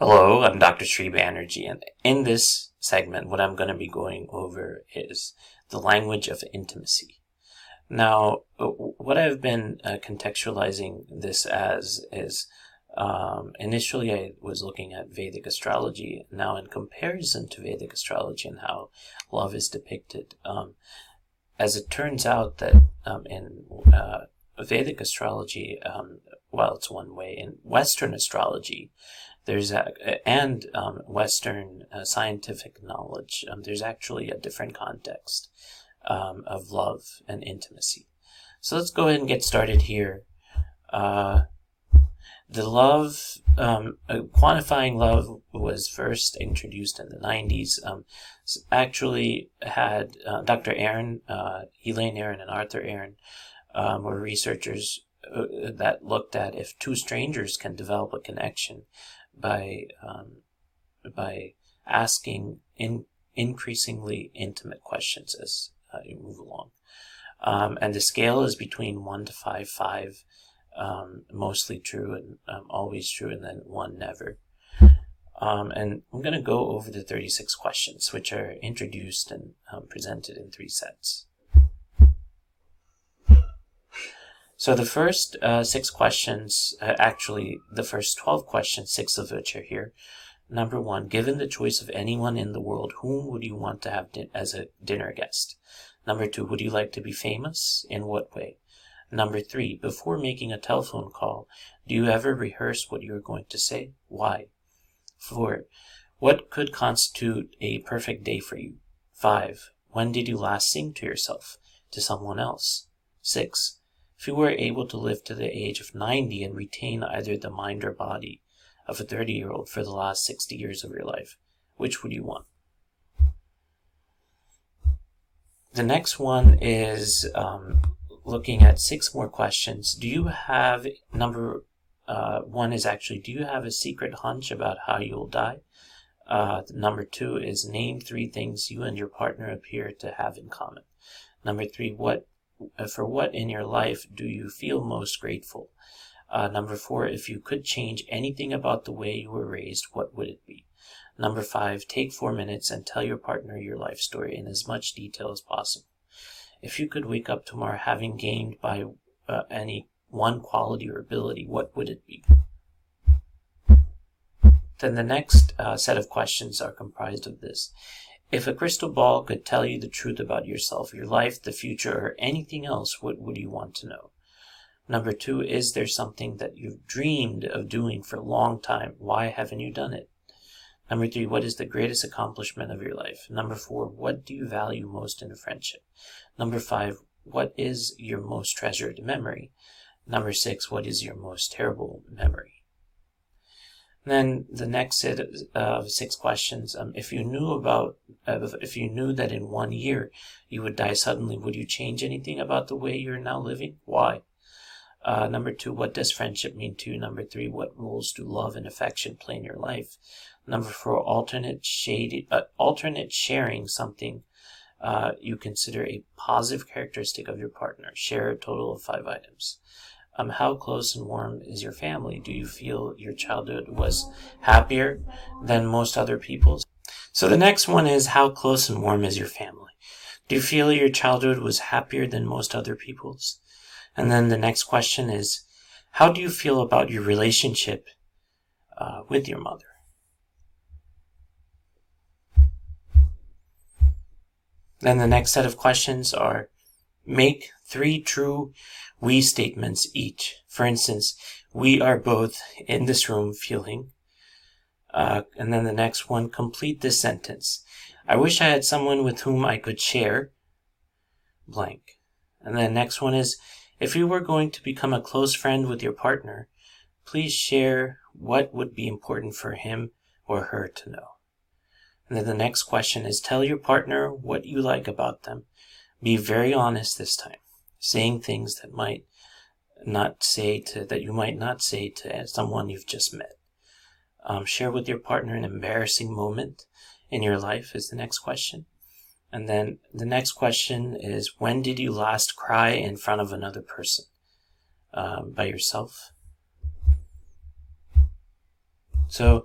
Hello, I'm Dr. Sri Banerjee, and in this segment, what I'm going to be going over is the language of intimacy. Now, what I've been uh, contextualizing this as is um, initially I was looking at Vedic astrology. Now, in comparison to Vedic astrology and how love is depicted, um, as it turns out that um, in uh, Vedic astrology, um, well, it's one way. In Western astrology, there's a, and um, Western uh, scientific knowledge, um, there's actually a different context um, of love and intimacy. So let's go ahead and get started here. Uh, the love, um, uh, quantifying love was first introduced in the 90s. Um, actually had uh, Dr. Aron, uh, Elaine Aron, and Arthur Aron um, were researchers uh, that looked at if two strangers can develop a connection by um, by asking in increasingly intimate questions as uh, you move along. Um, and the scale is between one to five, five um, mostly true and um, always true, and then one never. Um, and I'm going to go over the 36 questions, which are introduced and um, presented in three sets. So the first uh, six questions, uh, actually the first 12 questions, six of which are here. Number one, given the choice of anyone in the world, whom would you want to have din- as a dinner guest? Number two, would you like to be famous? In what way? Number three, before making a telephone call, do you ever rehearse what you're going to say? Why? Four, what could constitute a perfect day for you? Five, when did you last sing to yourself? To someone else? Six, if you were able to live to the age of 90 and retain either the mind or body of a 30 year old for the last 60 years of your life, which would you want? The next one is um, looking at six more questions. Do you have number uh, one is actually do you have a secret hunch about how you'll die? Uh, number two is name three things you and your partner appear to have in common. Number three, what for what in your life do you feel most grateful? Uh, number four, if you could change anything about the way you were raised, what would it be? Number five, take four minutes and tell your partner your life story in as much detail as possible. If you could wake up tomorrow having gained by uh, any one quality or ability, what would it be? Then the next uh, set of questions are comprised of this. If a crystal ball could tell you the truth about yourself, your life, the future, or anything else, what would you want to know? Number two, is there something that you've dreamed of doing for a long time? Why haven't you done it? Number three, what is the greatest accomplishment of your life? Number four, what do you value most in a friendship? Number five, what is your most treasured memory? Number six, what is your most terrible memory? Then the next set of six questions: um, If you knew about, uh, if you knew that in one year you would die suddenly, would you change anything about the way you're now living? Why? Uh, number two, what does friendship mean to you? Number three, what roles do love and affection play in your life? Number four, alternate shade, uh, alternate sharing something uh, you consider a positive characteristic of your partner. Share a total of five items. Um, how close and warm is your family? Do you feel your childhood was happier than most other people's? So the next one is how close and warm is your family? Do you feel your childhood was happier than most other people's? And then the next question is how do you feel about your relationship uh, with your mother? Then the next set of questions are make three true we statements each. For instance, we are both in this room feeling. Uh, and then the next one, complete this sentence. I wish I had someone with whom I could share blank. And the next one is, if you were going to become a close friend with your partner, please share what would be important for him or her to know. And then the next question is, tell your partner what you like about them. Be very honest this time saying things that might not say to that you might not say to someone you've just met. Um, share with your partner an embarrassing moment in your life is the next question. And then the next question is when did you last cry in front of another person? Um, by yourself? So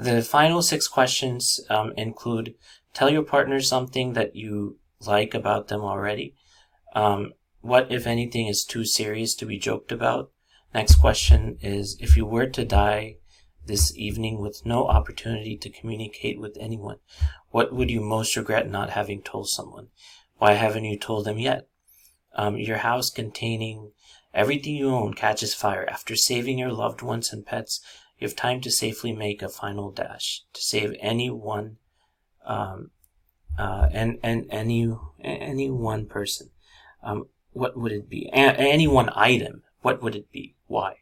The final six questions um, include tell your partner something that you like about them already. Um, what, if anything, is too serious to be joked about? Next question is if you were to die this evening with no opportunity to communicate with anyone, what would you most regret not having told someone? Why haven't you told them yet? Um, your house containing everything you own catches fire. After saving your loved ones and pets, you have time to safely make a final dash to save anyone, um, uh, and and any any one person. Um, what would it be? A- any one item. What would it be? Why?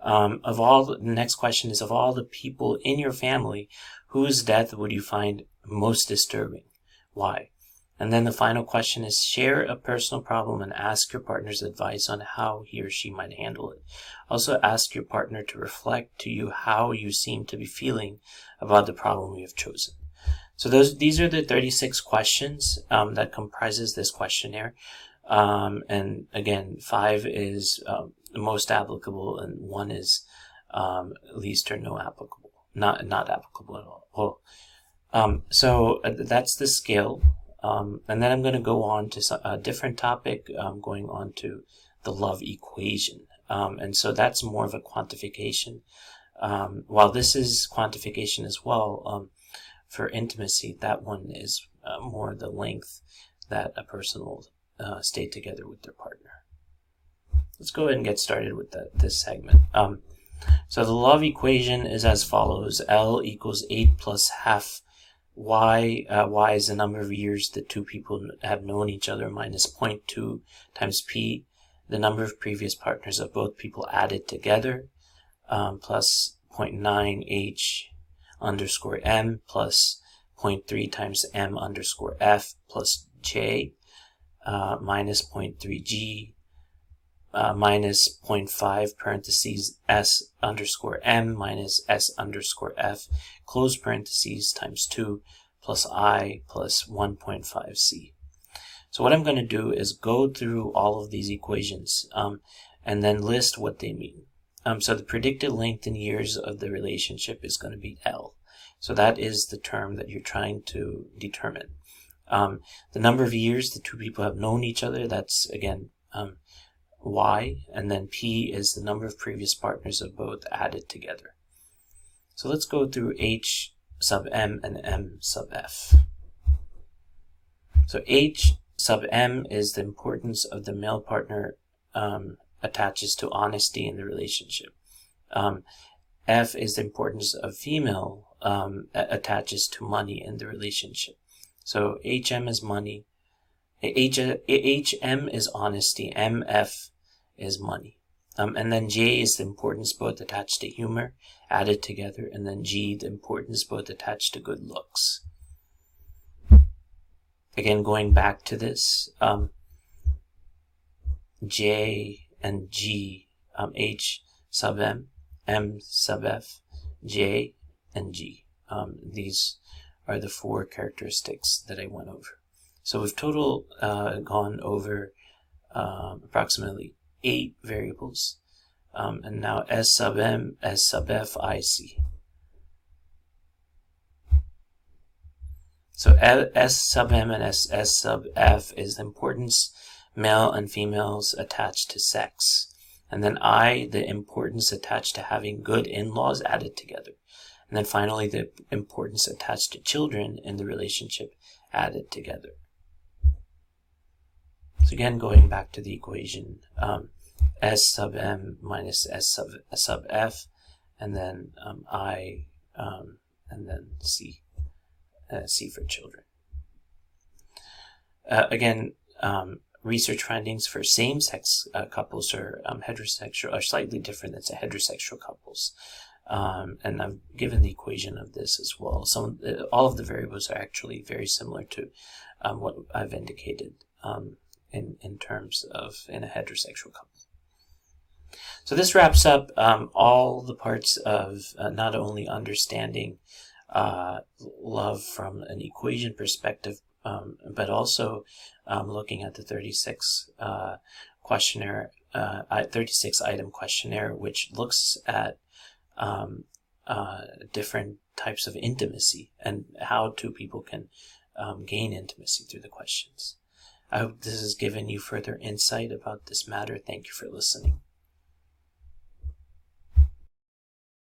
Um, of all the next question is of all the people in your family, whose death would you find most disturbing? Why? And then the final question is share a personal problem and ask your partner's advice on how he or she might handle it. Also ask your partner to reflect to you how you seem to be feeling about the problem you have chosen. So those these are the 36 questions um, that comprises this questionnaire. Um, and again, five is um, most applicable, and one is um, least or no applicable, not not applicable at all. Well, um, so uh, that's the scale. Um, and then I'm going to go on to a different topic, um, going on to the love equation. Um, and so that's more of a quantification. Um, while this is quantification as well, um, for intimacy, that one is uh, more the length that a person will uh, stay together with their partner. Let's go ahead and get started with the, this segment. Um, so the love equation is as follows. L equals 8 plus half y, uh, y is the number of years that two people have known each other minus 0.2 times p, the number of previous partners of both people added together, um, plus 0.9 h underscore m plus 0.3 times m underscore f plus j uh, minus 0.3 g uh, minus 0.5 parentheses s underscore m minus s underscore f close parentheses times 2 plus i plus 1.5 c. So what I'm going to do is go through all of these equations um, and then list what they mean. Um, so the predicted length in years of the relationship is going to be L. So that is the term that you're trying to determine. Um, the number of years the two people have known each other, that's again um, y, and then p is the number of previous partners of both added together. So let's go through h sub m and m sub f. So h sub m is the importance of the male partner um, attaches to honesty in the relationship. Um, f is the importance of female um, attaches to money in the relationship. So HM is money, H, HM is honesty, MF is money. Um, and then J is the importance both attached to humor added together, and then G, the importance both attached to good looks. Again, going back to this, um, J and G, um, H sub M, M sub F, J and G. Um, these are the four characteristics that I went over. So we've total uh, gone over uh, approximately eight variables. Um, and now S sub M, S sub F, I, C. So S sub M and S, S sub F is the importance male and females attached to sex. And then I, the importance attached to having good in-laws added together. And then finally, the importance attached to children in the relationship added together. So again, going back to the equation, um, S sub M minus S sub, S sub F, and then um, I, um, and then C, uh, C for children. Uh, again, um, research findings for same-sex uh, couples or um, heterosexual are slightly different than heterosexual couples. Um, and I've given the equation of this as well. So uh, all of the variables are actually very similar to um, what I've indicated um, in, in terms of in a heterosexual couple. So this wraps up um, all the parts of uh, not only understanding uh, love from an equation perspective, um, but also um, looking at the 36 uh, questionnaire, uh, 36 item questionnaire, which looks at um, uh, different types of intimacy and how two people can um, gain intimacy through the questions. I hope this has given you further insight about this matter. Thank you for listening.